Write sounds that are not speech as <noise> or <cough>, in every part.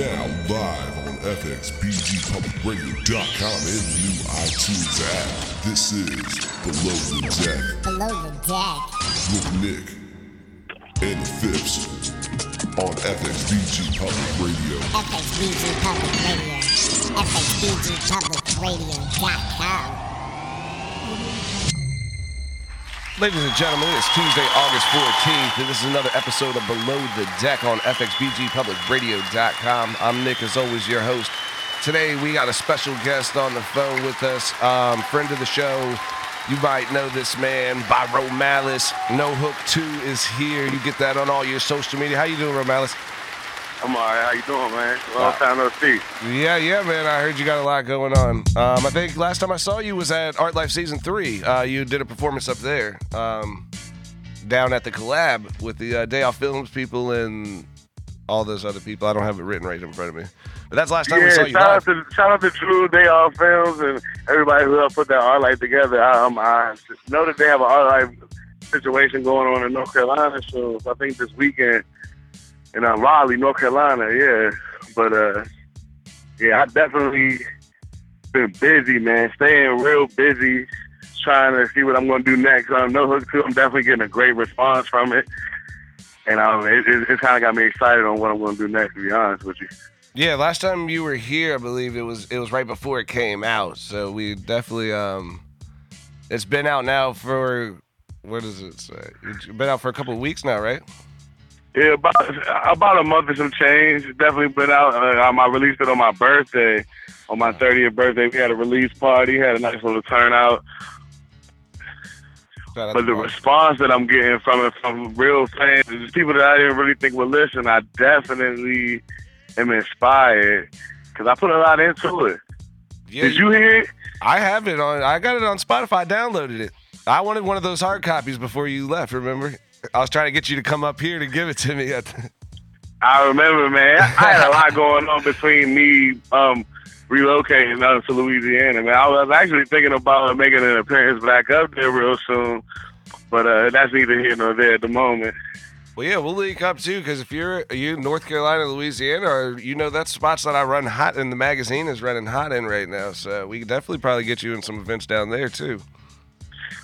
Now live on FXBGPublicRadio.com and the new iTunes app. This is Below the Deck Below the deck. with Nick and the Phipps on FXBG Public Radio. FXBG Public Radio. FXBGPublicRadio.com. Ladies and gentlemen, it's Tuesday, August 14th, and this is another episode of Below the Deck on FXBGPublicRadio.com. I'm Nick, as always, your host. Today, we got a special guest on the phone with us, um, friend of the show. You might know this man, Byro Malice. No Hook 2 is here. You get that on all your social media. How you doing, Romelis? I'm all right. How you doing, man? Long time no see. Yeah, yeah, man. I heard you got a lot going on. Um, I think last time I saw you was at Art Life Season 3. Uh, you did a performance up there, um, down at the collab with the uh, Day Off Films people and all those other people. I don't have it written right in front of me. But that's last time we saw Yeah, you shout out to shout out to Drew Day Off Films and everybody who helped put that art life together. Um, I know that they have an art life situation going on in North Carolina, so I think this weekend in uh, Raleigh, North Carolina. Yeah, but uh, yeah, I definitely been busy, man. Staying real busy, trying to see what I'm going to do next. Um, No Hook 2. I'm definitely getting a great response from it. And um, it, it, it kind of got me excited on what I'm going to do next. To be honest with you. Yeah, last time you were here, I believe it was it was right before it came out. So we definitely um, it's been out now for what does it say? It's been out for a couple weeks now, right? Yeah, about about a month or some change. Definitely been out. Uh, um, I released it on my birthday, on my 30th birthday. We had a release party, had a nice little turnout. Shout But the Mark. response that I'm getting from it, from real fans, is people that I didn't really think would listen. I definitely am inspired because I put a lot into it. Yeah, Did you hear it? I have it on. I got it on Spotify. I downloaded it. I wanted one of those hard copies before you left. Remember? I was trying to get you to come up here to give it to me. <laughs> I remember, man. I had a lot going on between me um, relocating out to Louisiana, man. I was actually thinking about making an appearance back up there real soon, but uh, that's neither here nor there at the moment. well, yeah, we'll link up too. Because if you're you North Carolina, Louisiana, or you know that's spots that I run hot in the magazine is running hot in right now. So we could definitely probably get you in some events down there too.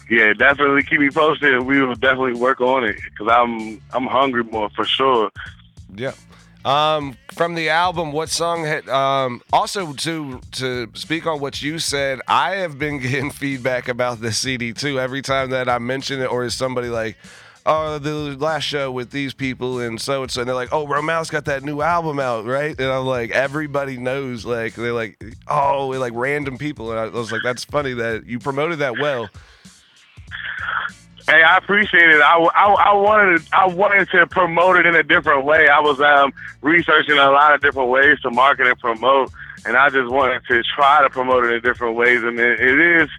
Yeah, definitely keep me posted. We will definitely work on it because I'm I'm hungry more for sure. Yeah. Um, from the album, what song had um also to to speak on what you said, I have been <laughs> getting feedback about this CD too. Every time that I mention it, or is somebody like, Oh, the last show with these people and so and so, and they're like, Oh, Romel's got that new album out, right? And I'm like, everybody knows, like they're like, Oh, like random people. And I was like, That's funny that you promoted that well. Hey, I appreciate it. I, I, I wanted I wanted to promote it in a different way. I was um, researching a lot of different ways to market and promote, and I just wanted to try to promote it in different ways. And it, it is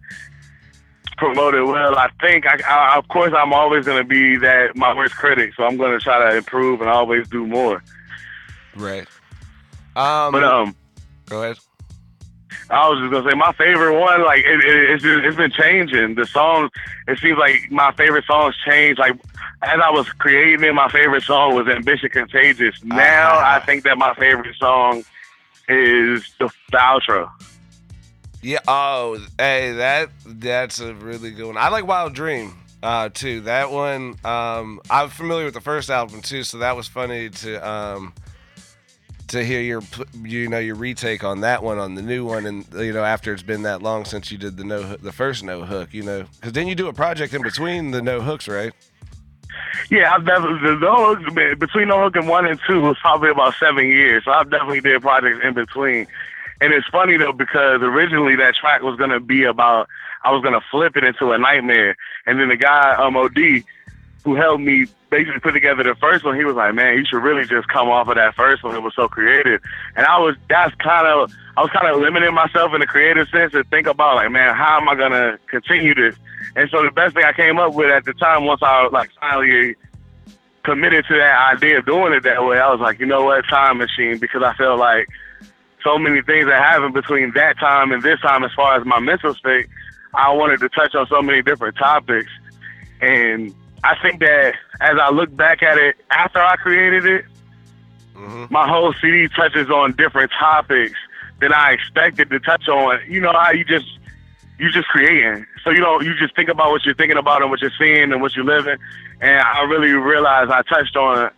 promoted well. I think, I, I, of course, I'm always going to be that my worst critic, so I'm going to try to improve and always do more. Right. Um, But um, go ahead. I was just gonna say my favorite one. Like it, it, it's just, it's been changing. The songs. It seems like my favorite songs change. Like as I was creating it, my favorite song was "Ambition Contagious." Now Uh-huh. I think that my favorite song is the, the outro. Yeah. Oh, hey, that that's a really good one. I like Wild Dream uh, too. That one. Um, I'm familiar with the first album too, so that was funny to um, to hear your you know your retake on that one on the new one, and you know after it's been that long since you did the no the first no hook, you know, because then you do a project in between the no hooks, right? Yeah, I've definitely the, the hook, between No Hook and one and two was probably about seven years. So I've definitely did projects in between. And it's funny though because originally that track was gonna be about I was gonna flip it into a nightmare, and then the guy um Od who helped me basically put together the first one, he was like, "Man, you should really just come off of that first one. It was so creative." And I was that's kind of I was kind of limiting myself in the creative sense to think about like, man, how am I gonna continue this? And so the best thing I came up with at the time, once I like finally committed to that idea of doing it that way, I was like, you know what, time machine, because I felt like so many things that happened between that time and this time as far as my mental state. I wanted to touch on so many different topics. And I think that as I look back at it after I created it, mm-hmm. my whole CD touches on different topics than I expected to touch on. You know how you just you just creating. So you know you just think about what you're thinking about and what you're seeing and what you're living. And I really realized I touched on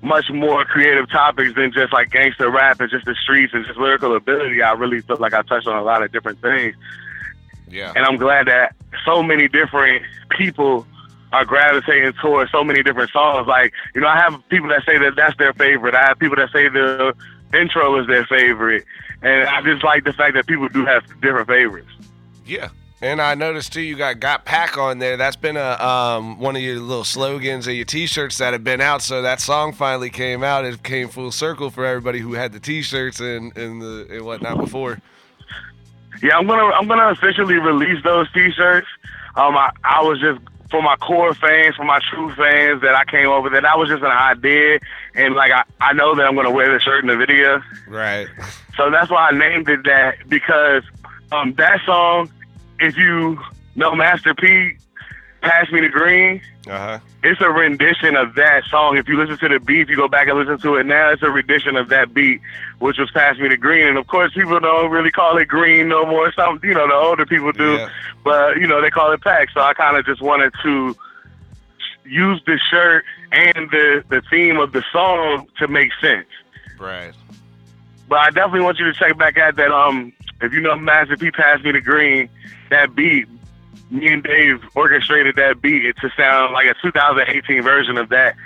much more creative topics than just like gangster rap and just the streets and just lyrical ability. I really felt like I touched on a lot of different things. Yeah. And I'm glad that so many different people are gravitating towards so many different songs. Like, you know, I have people that say that that's their favorite. I have people that say the intro is their favorite. And I just like the fact that people do have different favorites. Yeah. And I noticed too, you got "Got Pack" on there. That's been a um, one of your little slogans of your T-shirts that have been out. So that song finally came out. It came full circle for everybody who had the T-shirts and and the and whatnot before. Yeah, I'm gonna I'm gonna officially release those T-shirts. Um, I, I was just for my core fans, for my true fans that I came over there. That was just an idea, and like I, I know that I'm gonna wear the shirt in the video. Right. So that's why I named it that because um, that song, if you know Master P, Pass Me the Green, Uh huh. it's a rendition of that song. If you listen to the beat, if you go back and listen to it now, it's a rendition of that beat, which was Pass Me the Green. And of course, people don't really call it green no more. Some, you know, the older people do, Yeah. but you know, they call it pack. So I kind of just wanted to use the shirt and the the theme of the song to make sense. Right. But I definitely want you to check back at that. Um, if you know Master P, Pass Me the Green, that beat. Me and Dave orchestrated that beat to sound like a 2018 version of that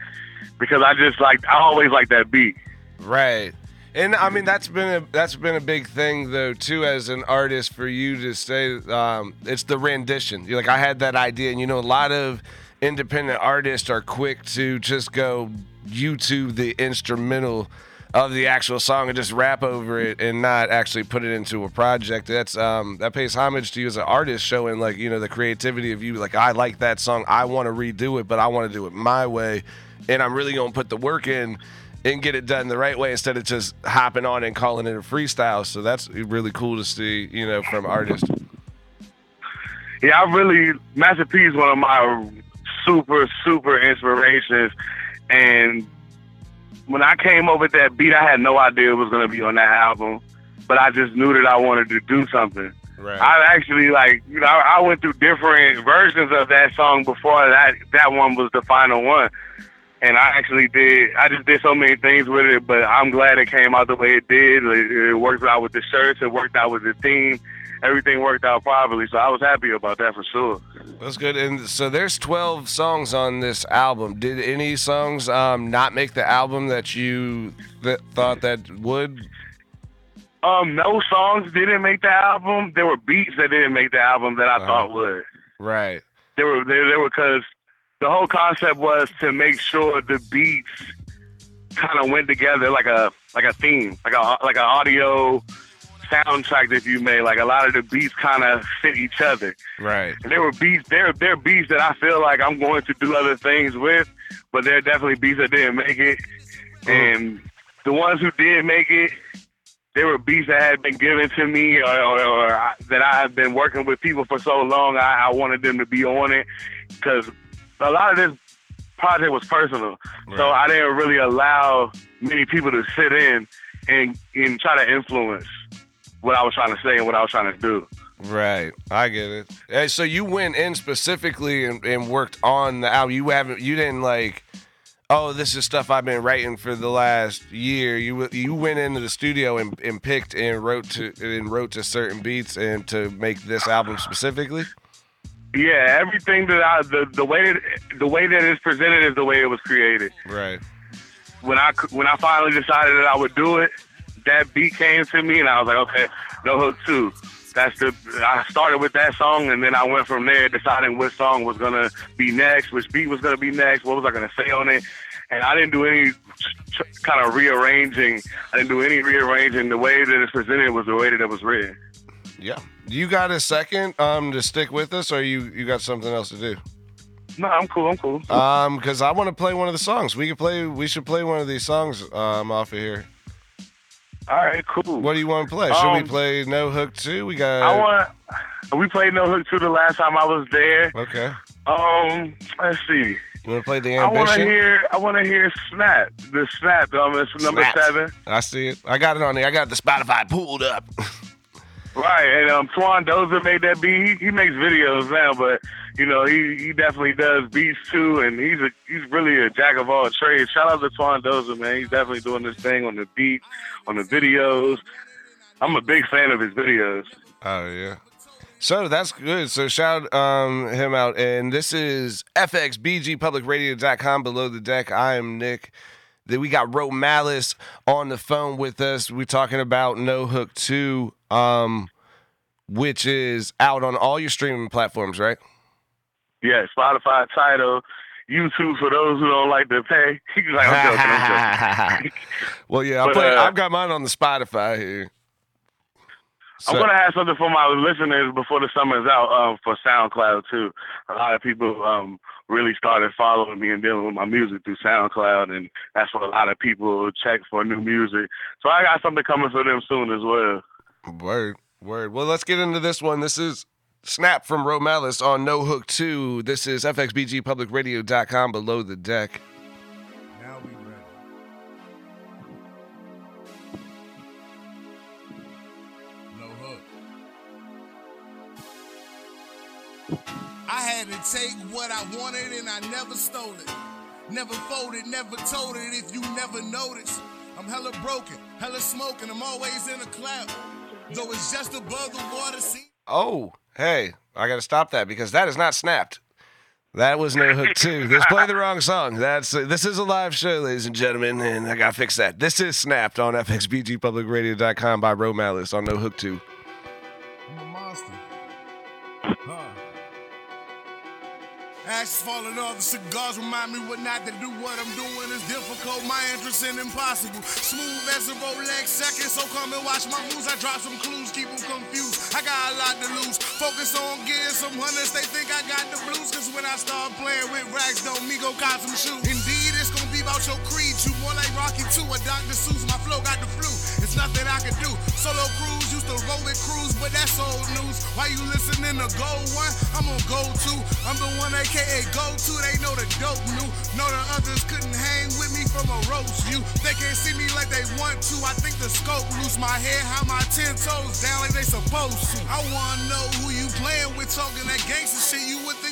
because I just like I always like that beat. Right. And I mean that's been a that's been a big thing though too as an artist for you to say um, it's the rendition. You're like I had that idea, and you know a lot of independent artists are quick to just go YouTube the instrumental of the actual song and just rap over it and not actually put it into a project. That's um that pays homage to you as an artist, showing like you know the creativity of you. Like I like that song, I want to redo it, but I want to do it my way, and I'm really gonna put the work in and get it done the right way instead of just hopping on and calling it a freestyle. So that's really cool to see, you know, from artists. Yeah, I really Master P is one of my super super inspirations, and when I came up with that beat, I had no idea it was gonna be on that album, but I just knew that I wanted to do something. Right. I actually like you know I, I went through different versions of that song before that that one was the final one, and I actually did I just did so many things with it, but I'm glad it came out the way it did. It, it worked out with the shirts, it worked out with the theme, everything worked out properly, so I was happy about that for sure. That's good. And so there's 12 songs on this album. Did any songs um, not make the album that you th- thought that would? Um, no songs didn't make the album. There were beats that didn't make the album that I Uh-huh. thought would. Right. They were they, they were because the whole concept was to make sure the beats kind of went together like a like a theme, like a like an audio soundtrack, if you may. Like a lot of the beats kind of fit each other. Right. And there were beats there there are beats that I feel like I'm going to do other things with, but there are definitely beats that didn't make it. Mm. And the ones who did make it, there were beats that had been given to me or, or, or I, that I have been working with people for so long. I, I wanted them to be on it because a lot of this project was personal. So I didn't really allow many people to sit in and, and try to influence what I was trying to say and what I was trying to do. Right. I get it. Hey, so you went in specifically and, and worked on the album. You haven't. You didn't like. Oh, this is stuff I've been writing for the last year. You you went into the studio and, and picked and wrote to and wrote to certain beats and to make this album specifically. Yeah, everything that I the, the way that the way that it's presented is the way it was created. Right. When I when I finally decided that I would do it, that beat came to me, and I was like, okay, no hook two. That's the. I started with that song, and then I went from there, deciding which song was gonna be next, which beat was gonna be next, what was I gonna say on it, and I didn't do any kind of rearranging. I didn't do any rearranging. The way that it's presented was the way that it was written. Yeah. You got a second um to stick with us, or you you got something else to do? No, I'm cool. I'm cool. Um, because I want to play one of the songs. We could play. We should play one of these songs um off of here. All right, cool. What do you want to play? Should we Um, play No Hook Two? We got. I want. We played No Hook two the last time I was there. Okay. Um, let's see. You want to play the ambition? I want to hear. I want to hear Snap. The Snap. Um, it's number Snaps. seven. I see it. I got it on there. I got the Spotify pulled up. <laughs> Right, and um, Twan Dozer made that beat. He, he makes videos now, but you know he, he definitely does beats too, and he's a he's really a jack of all trades. Shout out to Twan Dozer, man. He's definitely doing this thing on the beat, on the videos. I'm a big fan of his videos. Oh yeah. So that's good. So shout um, him out. And this is FXBGPublicRadio.com below the deck. I am Nick. Then we got Romelis on the phone with us. We're talking about No Hook 2, um, which is out on all your streaming platforms, right? Yeah, Spotify, Tidal, YouTube for those who don't like to pay. <laughs> He's like, I'm joking, I'm joking. <laughs> well, yeah, But, uh, I've got mine on the Spotify here. I'm gonna have something for my listeners before the summer's out um, for SoundCloud too. A lot of people um, really started following me and dealing with my music through SoundCloud, and that's what a lot of people check for new music. So I got something coming for them soon as well. Word, word. Well, let's get into this one. This is Snap from Romelis on No Hook 2. This is FXBGPublicRadio.com below the deck. I had to take what I wanted and I never stole it. Never folded, never told it if you never noticed. I'm hella broken, hella smoking, I'm always in a cloud. Though it's just above the water, see? Oh, hey, I got to stop that because that is not snapped. That was No Hook 2. This played the wrong song. That's uh, This is a live show, ladies and gentlemen, and I got to fix that. This is snapped on FXBGPublicRadio.com by Romelis on No Hook 2. I'm a monster. Huh. Ashes falling off the cigars remind me what not to do. What I'm doing is difficult. My interest in impossible. Smooth as a Rolex second. So come and watch my moves. I drop some clues, keep them confused. I got a lot to lose. Focus on getting some hunters. They think I got the blues. Cause when I start playing with racks, don't me go cop some shoes. Indeed, it's gonna be about your creed. You more like Rocky 2 or Dr. Seuss. My flow got the flu. It's nothing I can do. Solo cruise, used to roll with crews, but that's old news. Why you listening to Go One? I'm on Go Two. I'm the one aka Go Two. They know the dope new. Know the others couldn't hang with me from a roast view. They can't see me like they want to. I think the scope loose. My head, how my ten toes down like they supposed to. I wanna know who you playing with, talking that gangster shit. You would think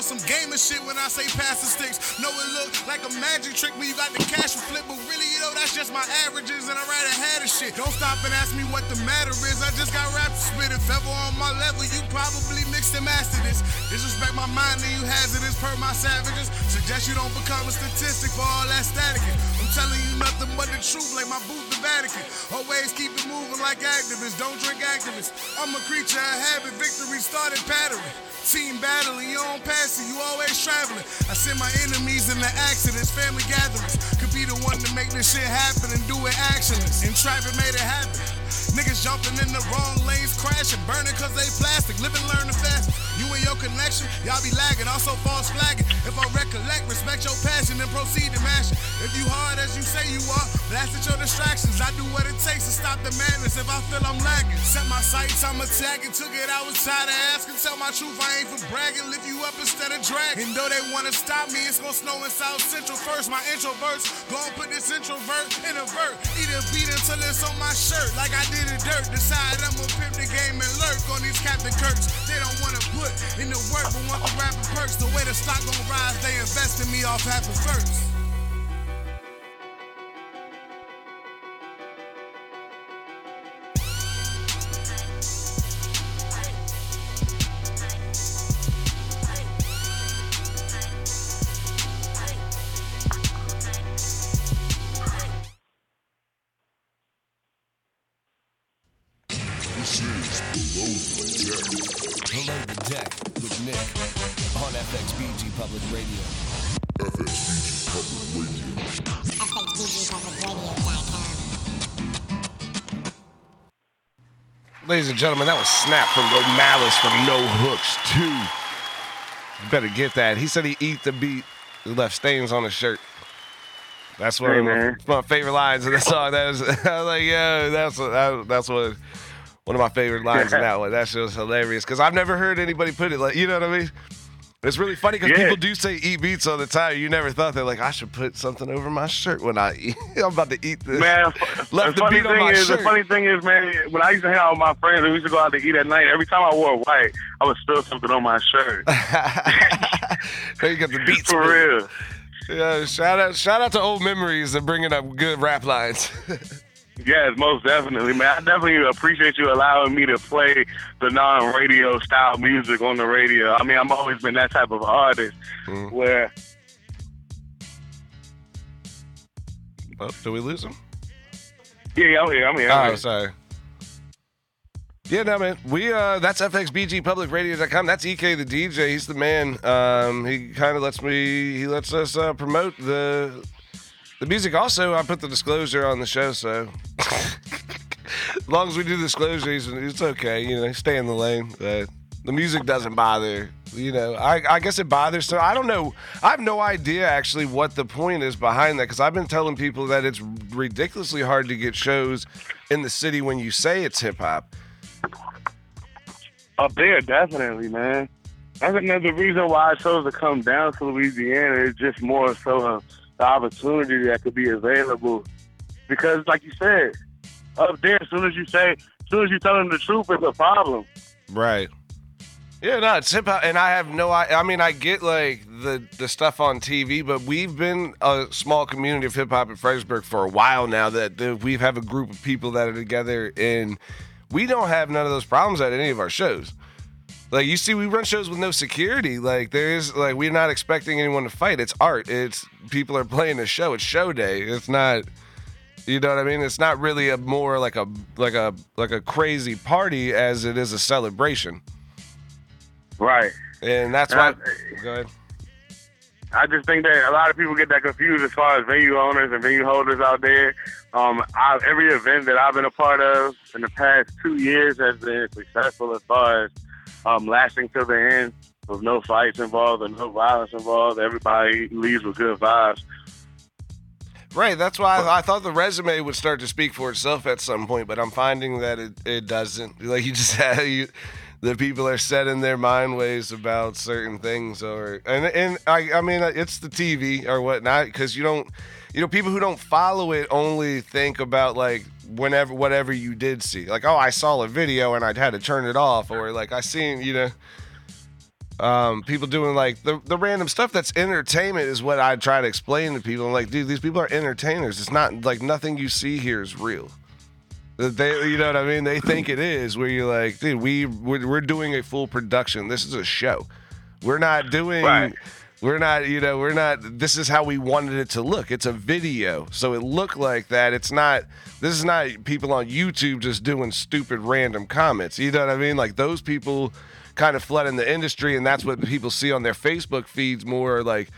on some gamer shit when I say pass the sticks. Know it look like a magic trick when you got the cash to flip, but really, you know, that's just my averages, and I rather had a shit. Don't stop and ask me what the matter is. I just got rap spit. If ever on my level, you probably mixed and mastered this. Disrespect my mind, and you hazardous per my savages. Suggest you don't become a statistic for all that static. I'm telling you nothing but the truth, like my boot, the Vatican. Always keep it moving like activists. Don't drink activists. I'm a creature of habit. Victory started pattering. Team battling, you don't pass it, you always traveling. I send my enemies into accidents, family gatherings. Could be the one to make this shit happen and do it actionless. And Traffic made it happen. Niggas jumping in the wrong lanes, crashing, burning cause they plastic. Live and learn the fast. You and your connection, y'all be lagging, also false flagging. If I recollect, respect your passion and proceed to mash it. If you hard as you say you are, blast at your distractions. I do what it takes to stop the madness if I feel I'm lagging. Set my sights, I'm attacking. Took it, I was tired of asking. Tell my truth, I ain't for bragging. Lift you up instead of dragging. And though they wanna stop me, it's gonna snow in South Central first. My introverts, gon' put this introvert in a vert. Eat a beat until it's on my shirt, like I did in the dirt. Decide I'ma pimp the game and lurk on these Captain Kirks. They don't wanna put in the work, but want the rapper perks. The way the stock gon' rise, they invest in me off happen first. This Ladies and gentlemen, that was Snap from Ro Malice from No Hooks 2. You better get that. He said he eat the beat. He left stains on his shirt. That's one Hey, of my, my favorite lines in the song. That was, <laughs> I was like, yo, that's that, that's what one of my favorite lines in that one. That shit was hilarious because I've never heard anybody put it like, you know what I mean? It's really funny because Yeah. people do say eat beats all the time. You never thought they're like, I should put something over my shirt when I eat. <laughs> I'm about to eat this. Man, <laughs> Left the the funny beat on thing my is, shirt. the funny thing is, man, when I used to hang out with my friends, we used to go out to eat at night. Every time I wore white, I would spill something on my shirt. <laughs> there you got the beats. For real. Yeah, shout out, shout out to old memories and bringing up good rap lines. Yes, most definitely, man. I definitely appreciate you allowing me to play the non-radio style music on the radio. I mean, I've always been that type of artist Mm. where oh, did we lose him? yeah, I'm here, I'm here. I'm Oh, here. sorry. Yeah, no, man. We uh, that's FXBGPublicRadio.com. That's EK the DJ. He's the man. Um, he kind of lets me. He lets us uh, promote the the music. Also, I put the disclosure on the show, so <laughs> as long as we do disclosures, it's okay. You know, stay in the lane. Uh, the music doesn't bother. You know, I, I guess it bothers. So I don't know. I have no idea actually what the point is behind that because I've been telling people that it's ridiculously hard to get shows in the city when you say it's hip hop. Up there, definitely, man. That's the reason why I chose to come down to Louisiana is just more so of the opportunity that could be available. Because, like you said, up there, as soon as you say, as soon as you tell them the truth, it's a problem. Right. Yeah, no, it's hip hop, and I have no. I, I mean, I get like the the stuff on TV, but we've been a small community of hip hop in Fredericksburg for a while now. That we have a group of people that are together, and we don't have none of those problems at any of our shows. Like you see, we run shows with no security. Like there is, like we're not expecting anyone to fight. It's art. It's people are playing a show. It's show day. It's not. You know what I mean? It's not really a more like a like a like a crazy party as it is a celebration. Right. And that's And why. I- Go ahead. I just think that a lot of people get that confused as far as venue owners and venue holders out there. Um, I, every event that I've been a part of in the past two years has been successful as far as um, lasting to the end with no fights involved and no violence involved. Everybody leaves with good vibes. Right. That's why I, I thought the resume would start to speak for itself at some point, but I'm finding that it, it doesn't. Like you just <laughs> had you. The people are set in their mind ways about certain things, or and and I I mean it's the TV or whatnot because you don't, you know, people who don't follow it only think about like whenever whatever you did see, like oh I saw a video and I had to turn it off, or like I seen you know, um, people doing like the, the random stuff that's entertainment is what I try to explain to people. I'm like, dude, these people are entertainers. It's not like nothing you see here is real. They, you know what I mean? They think it is. Where you're like, dude, we we're, we're doing a full production. This is a show. We're not doing. Right. We're not, you know, we're not. This is how we wanted it to look. It's a video, so it looked like that. It's not. This is not people on YouTube just doing stupid random comments. You know what I mean? Like those people kind of flood in the industry, and that's what people see on their Facebook feeds more. Like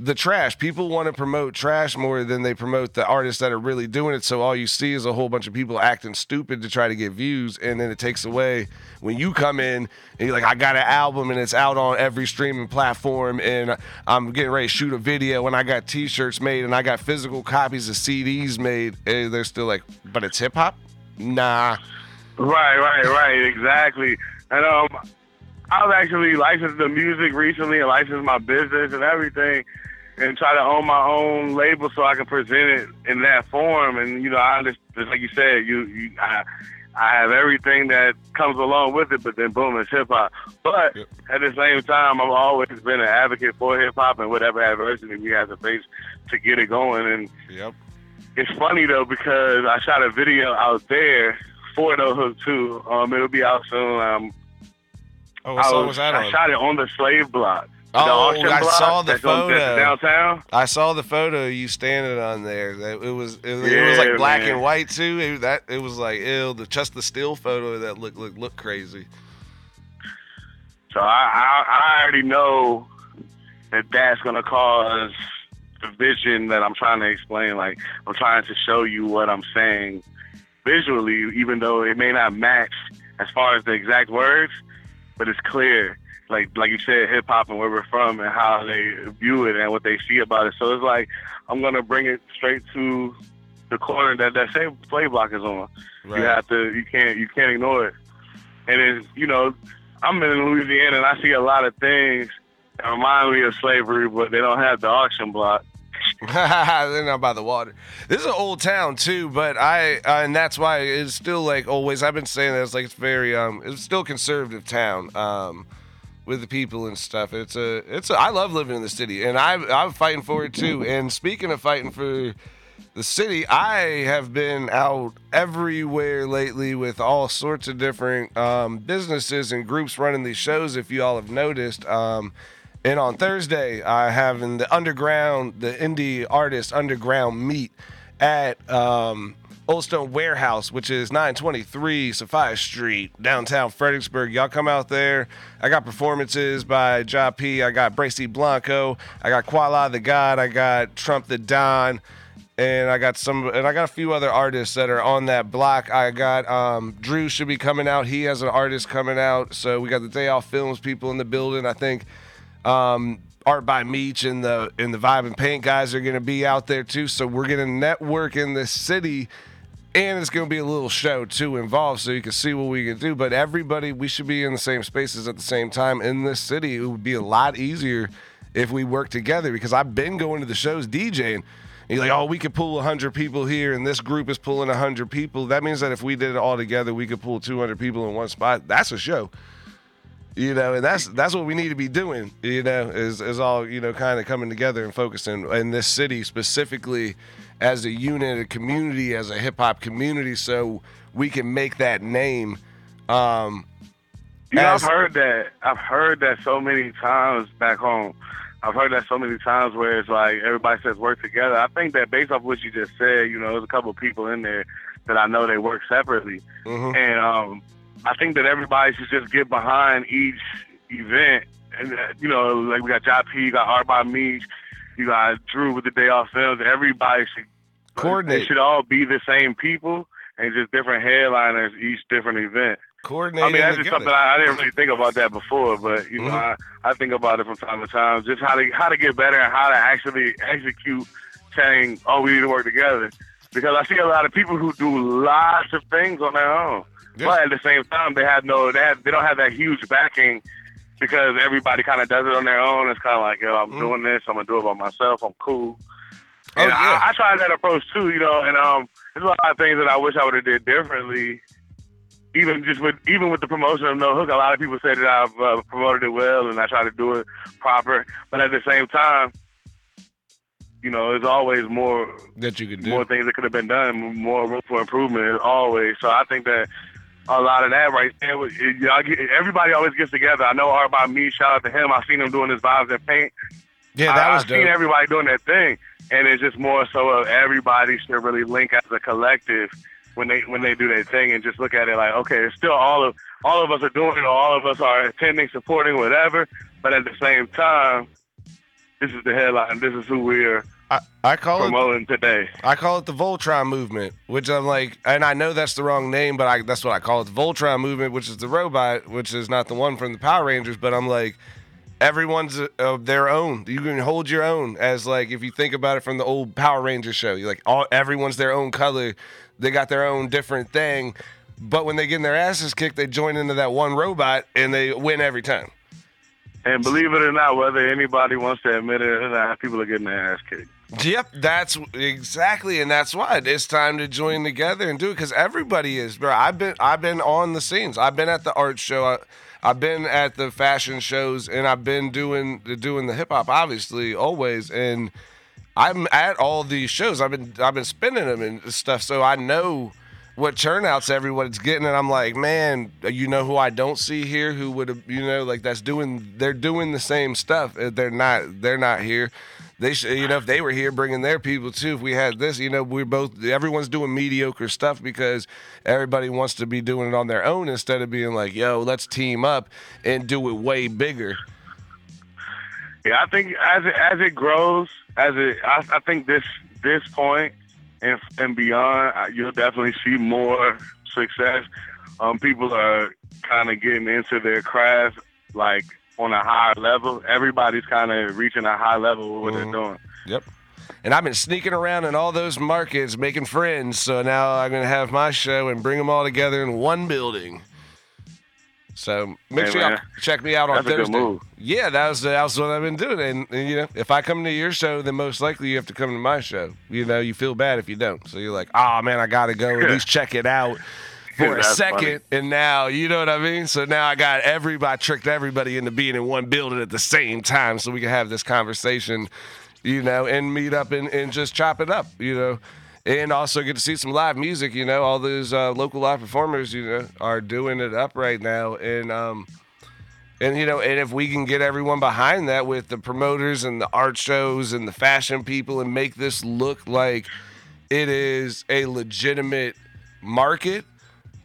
the trash. People want to promote trash more than they promote the artists that are really doing it. So all you see is a whole bunch of people acting stupid to try to get views, and then it takes away when you come in and you're like, I got an album and it's out on every streaming platform, and I'm getting ready to shoot a video, and I got T-shirts made, and I got physical copies of CDs made, and they're still like, but it's hip hop. Nah. Right, right, right, exactly. And um, I've actually licensed the music recently and licensed my business and everything, and try to own my own label so I can present it in that form. And you know, I understand, just like you said, you, you I, I have everything that comes along with it, but then boom, it's hip hop. But Yep. at the same time, I've always been an advocate for hip hop and whatever adversity we have to face to get it going. And Yep. it's funny though because I shot a video out there for No Hook 2. Um, it'll be out soon. Um, Oh, what I, song was, was that I on? shot it on the slave block. Oh, I block saw the that's on- that's photo. downtown. I saw the photo of you standing on there. That it was it, was- it was like black man. and white too. It, that it was like ill. The just the still photo that looked looked looked crazy. So I, I, I already know that that's gonna cause the vision that I'm trying to explain. Like I'm trying to show you what I'm saying visually, even though it may not match as far as the exact words, but it's clear. Like like you said, hip hop and where we're from and how they view it and what they see about it. So it's like I'm gonna bring it straight to the corner that that same play block is on. You have to you can't you can't ignore it. And it's you know, I'm in Louisiana and I see a lot of things that remind me of slavery, but they don't have the auction block. <laughs> They're not by the water. This is an old town too, but I uh, and that's why it's still like always. I've been saying that it's like it's very um it's still conservative town um with the people and stuff. It's a it's a, I love living in the city and I I'm fighting for it too. And speaking of fighting for the city, I have been out everywhere lately with all sorts of different um, businesses and groups running these shows. If you all have noticed. Um, and on Thursday, I have in the underground, the indie artist underground meet at um, Old Stone Warehouse, which is 923 Sophia Street, downtown Fredericksburg. Y'all come out there. I got performances by Ja P. I got Bracy Blanco. I got Kuala the God. I got Trump the Don. And I got some, and I got a few other artists that are on that block. I got um, Drew should be coming out. He has an artist coming out. So we got the Day Off Films people in the building. I think um, Art by Meech and the and the Vibe and Paint guys are going to be out there too. So we're going to network in this city, and it's going to be a little show too involved, so you can see what we can do. But everybody, we should be in the same spaces at the same time in this city. It would be a lot easier if we work together because I've been going to the shows DJing. And you're like, oh, we could pull 100 people here, and this group is pulling 100 people. That means that if we did it all together, we could pull 200 people in one spot. That's a show you know, and that's that's what we need to be doing. You know, is is all you know, kind of coming together and focusing in this city specifically as a unit, a community, as a hip hop community, so we can make that name. Um, know, as- I've heard that. I've heard that so many times back home. I've heard that so many times where it's like everybody says work together. I think that based off what you just said, you know, there's a couple of people in there that I know they work separately, Mhm. and um, I think that everybody should just get behind each event. And uh, you know, like we got Jai P, you got Art by Me, you got Drew with the Day Off Films. Everybody should Coordinate. They should all be the same people and just different headliners each different event. coordinating I mean, that's just something I, I didn't really think about that before, but you know, Mhm. I, I think about it from time to time, just how to how to get better and how to actually execute saying, "Oh, we need to work together," because I see a lot of people who do lots of things on their own, Yeah. but at the same time, they have no, they have, they don't have that huge backing because everybody kind of does it on their own. It's kind of like, yo, I'm Mhm. doing this, I'm gonna do it by myself, I'm cool. Oh, yeah. I, I tried that approach too, you know, and um, there's a lot of things that I wish I would have did differently. Even just with even with the promotion of No Hook, a lot of people say that I've uh, promoted it well and I try to do it proper. But at the same time, you know, there's always more that you could do. more things that could have been done, more room for improvement always. So I think that a lot of that right there, was- it- y'all get, everybody always gets together. I know Art by Me, shout out to him. I've seen him doing his vibes and paint. yeah, that I, was I've dope. seen everybody doing their thing, and it's just more so of everybody should really link as a collective when they when they do their thing, and just look at it like, okay, it's still all of all of us are doing it, or all of us are attending, supporting, whatever. But at the same time, this is the headline. This is who we're I, I call it promoting today. I call it the Voltron movement, which I'm like, and I know that's the wrong name, but I, that's what I call it, the Voltron movement, which is the robot, which is not the one from the Power Rangers, but I'm like, everyone's uh, of their own. You can hold your own as like if you think about it from the old Power Rangers show, you like all everyone's their own color, they got their own different thing, but when they get in their asses kicked, they join into that one robot and they win every time. And believe it or not, whether anybody wants to admit it or not, people are getting their ass kicked. Yep, that's exactly, and that's why it's time to join together and do it because everybody is, bro. I've been, I've been on the scenes. I've been at the art show. I, I've been at the fashion shows, and I've been doing doing the hip hop, obviously, always. And I'm at all these shows. I've been, I've been spinning them and stuff, so I know what turnouts everyone's getting, and I'm like, man, you know who I don't see here? Who would have, you know, like that's doing, they're doing the same stuff. Uh, They're not, they're not here. They should, you know, if they were here bringing their people too. If we had this, you know, we're both, everyone's doing mediocre stuff because everybody wants to be doing it on their own instead of being like, yo, let's team up and do it way bigger. Yeah, I think as it as it grows, as it, I, I think this this point and and beyond, you'll definitely see more success. Um, people are kind of getting into their craft like on a higher level. Everybody's kind of reaching a high level with what Mhm. they're doing. Yep. And I've been sneaking around in all those markets making friends. So now I'm going to have my show and bring them all together in one building. So make Hey, sure y'all check me out on That's Thursday. Yeah, that was that was what I've been doing. And, and, you know, if I come to your show, then most likely you have to come to my show. You know, you feel bad if you don't. So you're like, oh man, I gotta go at least check it out <laughs> for a second. funny. And now you know what I mean. So now I got everybody I tricked everybody into being in one building at the same time, so we can have this conversation. You know, and meet up and, and just chop it up. You know. And also get to see some live music, you know. All those uh, local live performers, you know, are doing it up right now. And um, and you know, and if we can get everyone behind that with the promoters and the art shows and the fashion people and make this look like it is a legitimate market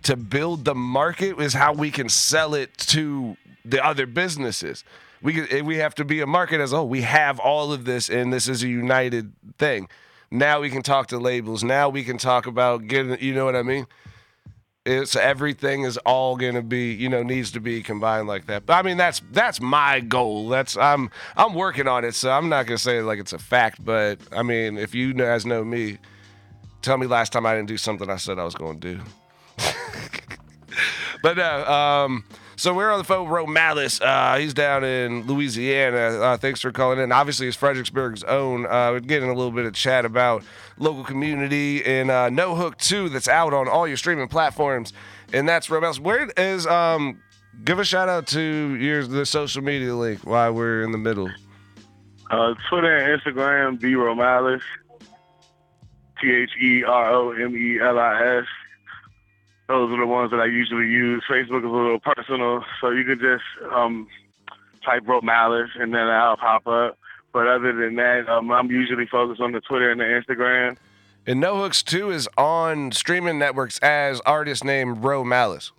to build the market is how we can sell it to the other businesses. We we have to be a market as a whole. We have all of this, and this is a united thing. Now we can talk to labels. Now we can talk about getting. You know what I mean? it's everything is all gonna be you know needs to be combined like that but i mean that's that's my goal that's i'm i'm working on it so i'm not gonna say like it's a fact but i mean if you guys know me tell me last time i didn't do something i said i was gonna do <laughs> but no um so we're on the phone with Romelis. Uh, he's down in Louisiana. Uh, thanks for calling in. Obviously, it's Fredericksburg's own. Uh, we're getting a little bit of chat about local community and uh, No Hook 2 that's out on all your streaming platforms. And that's Romelis. Where is, um, give a shout out to your the social media link while we're in the middle. Uh, Twitter and Instagram, B Romelis. T H E R O M E L I S. Those are the ones that I usually use. Facebook is a little personal, so you can just um, type Malice" and then I'll pop up. But other than that, um, I'm usually focused on the Twitter and the Instagram. And No Hooks 2 is on streaming networks as artist name Romelis.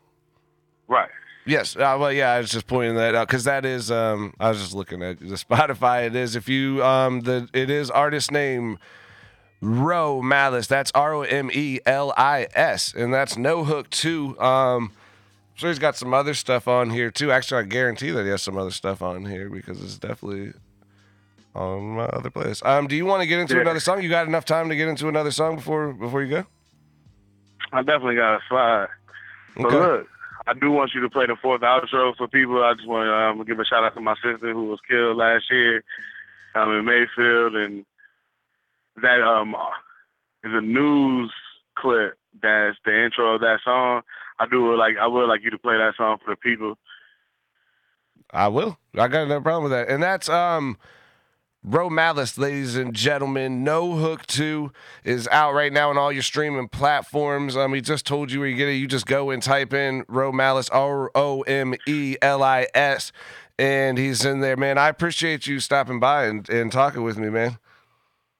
Right. Yes. Uh, well, yeah, I was just pointing that out because that is. Um, I was just looking at the Spotify. It is if you um the it is artist name Romelis. That's R O M E L I S, and that's No Hook 2. Um, so he's got some other stuff on here too. Actually, I guarantee that he has some other stuff on here because it's definitely on my other place. Um, do you want to get into Yeah. another song? You got enough time to get into another song before before you go? I definitely got a slide. But Okay. look, I do want you to play the fourth outro for people. I just want to um, give a shout out to my sister who was killed last year I'm um, in Mayfield, and that um is a news clip that's the intro of that song. I do like I would like you to play that song for the people. I will. I got no problem with that. And that's um Romelis, ladies and gentlemen. No Hook 2 is out right now on all your streaming platforms. Um, he just told you where you get it. You just go and type in Romelis, R O M E L I S, and he's in there, man. I appreciate you stopping by and, and talking with me, man.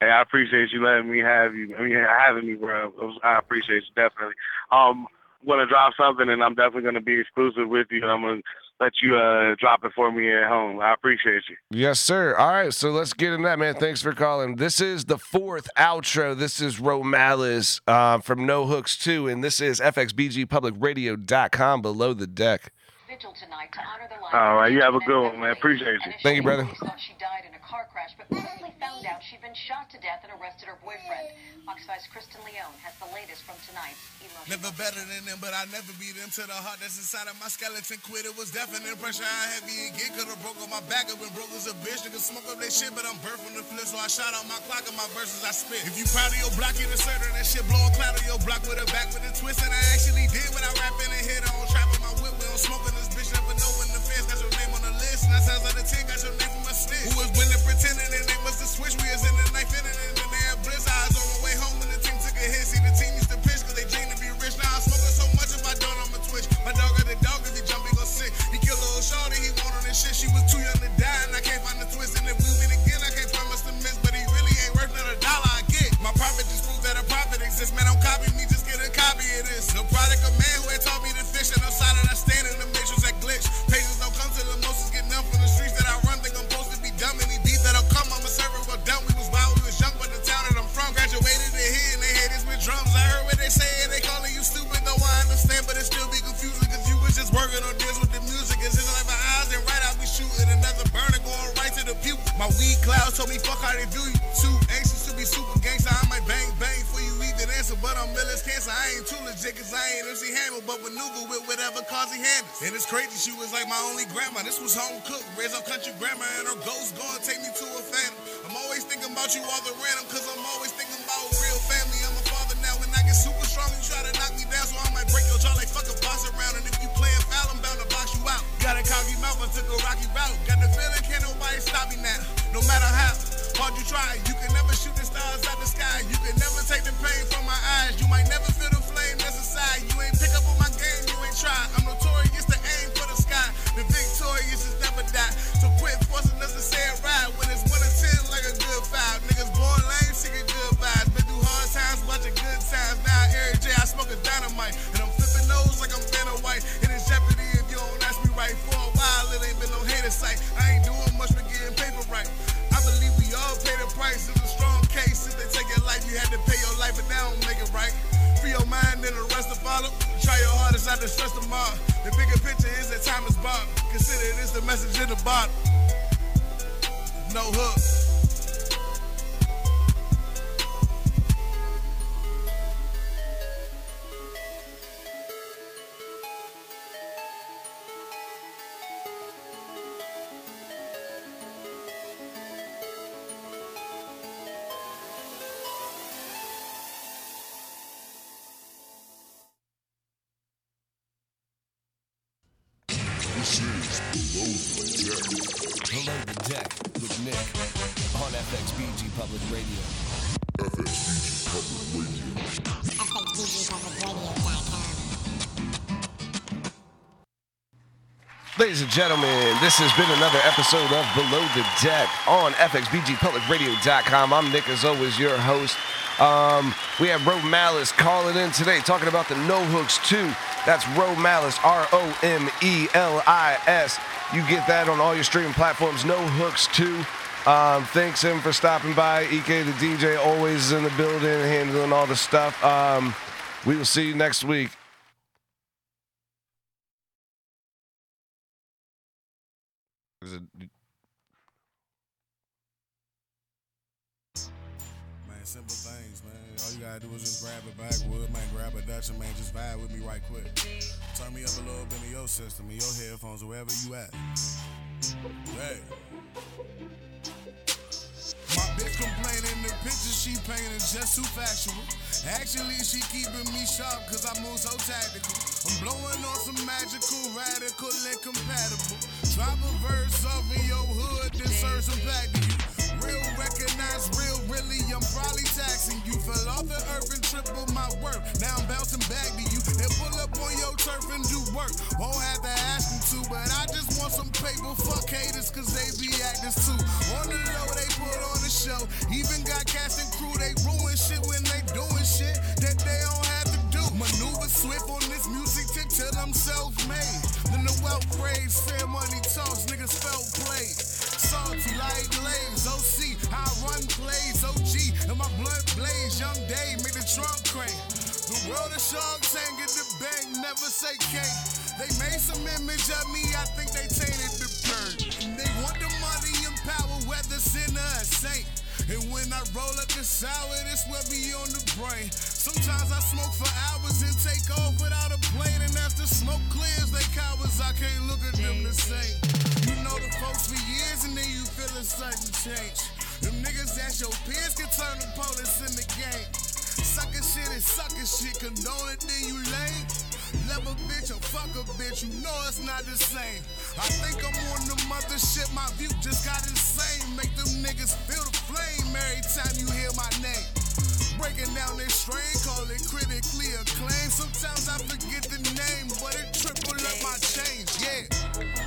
Hey, I appreciate you letting me have you. I mean, having me, bro. It was- I appreciate you definitely. Um, I'm gonna drop something, and I'm definitely gonna be exclusive with you. I'm gonna let you uh drop it for me at home. I appreciate you. Yes, sir. All right, so let's get in that, man. Thanks for calling. This is the fourth outro. This is Romelis uh, from No Hooks 2, and this is FXBGPublicRadio.com below the deck. vigil tonight to honor the life All right, you have a good one, man. Appreciate you. Thank you, brother. A crash, but quickly found out she'd been shot to death and arrested her boyfriend. Fox 5's Kristen Leone has the latest from tonight's Emotional. Never better than them, but I never beat them to the heart that's inside of my skeleton. Quit it was definite pressure. I heavy again, could have broke up my back. I've been broke as a bitch. Nigga smoke up they shit, but I'm birth from the flip, so I shot out my clock and my verses I spit. If you proud of your block, you the certain that shit blowing cloud on your block with a back with a twist. And I actually did when I rap in and hit on trap with my whip. We don't smoke in this bitch, never know when the fans got your name on the list. Nine times out of ten, got your name from a snitch. Who was winning, and they must have switched. We was in the knife in it, and then they bliss. Was on my way home when the team took a hit. See, the team used to pitch, cause they dream to be rich. Now I'm smoking so much, if I don't, I'ma twitch. My dog got the dog, if he jump, he gon' sick. He kill a little shorty, he want on this shit. She was too young to die, and I can't find the twist. And if we win again, random, cause I'm always thinking about real family. I'm a father now, when I get super strong, you try to knock me down, so I might break your jaw like fuck a boss around. And if you playing foul, I'm bound to box you out. Got a cocky mouth, I took a rocky route. Got the feeling, can't nobody stop me now. No matter how hard you try, you can never This is Below the Deck. Below the Deck with Nick on FXBG Public Radio. FXBG Public Radio. FXBGPublicRadio.com. Ladies and gentlemen, this has been another episode of Below the Deck on FXBGPublicRadio.com. I'm Nick, as always, your host. Um, we have Romelis calling in today, talking about the No Hooks 2. That's Romelis, R O M E L I S. You get that on all your streaming platforms. No Hooks 2. Um, thanks him for stopping by. EK the DJ always in the building, handling all the stuff. Um, we will see you next week. Is it Man, simple. All you gotta do is just grab a backwood, man. Grab a Dutch and man, just vibe with me right quick. Turn me up a little bit in your system, in your headphones, wherever you at. Hey. My bitch complaining the pictures she painting just too factual. Actually, she keeping me sharp cause I move so tactical. I'm blowing on some magical, radical, and compatible. Drop a verse off in your hood, then serve some back to you. Recognize real, really, I'm probably taxing you. Fell off the earth and triple my worth. Now I'm bouncing back to you. And pull up on your turf and do work. Won't have to ask them to, but I just want some paper. Fuck haters, cause they be actors too. On the low, they put on the show. Even got cast and crew, they ruin shit when they doing shit that they don't have to do. Maneuver swift on this music tip till I'm self-made. Then the wealth phrase, fair money talks, niggas felt play. Salty like Lays, OC, I run plays, OG, and my blood blaze. Young day, make the trunk crank. The world of Shark Tank at the bank, never say can't. They made some image of me, I think they tainted the bird. They want the money and power, whether sinner or saint. And when I roll up the sour, this will be on the brain. Sometimes I smoke for hours and take off without a plane. And the smoke clears, they cowards, I can't look at them the same. Know the folks for years and then you feel a sudden change. Them niggas that's your peers can turn the police in the game. Sucker shit is sucker shit, condone it, then you lame. Love a bitch or fuck a bitch, you know it's not the same. I think I'm on the mothership, my view just got insane. Make them niggas feel the flame every time you hear my name. Breaking down this strain, call it critically acclaimed. Sometimes I forget the name, but it triple up my change, yeah.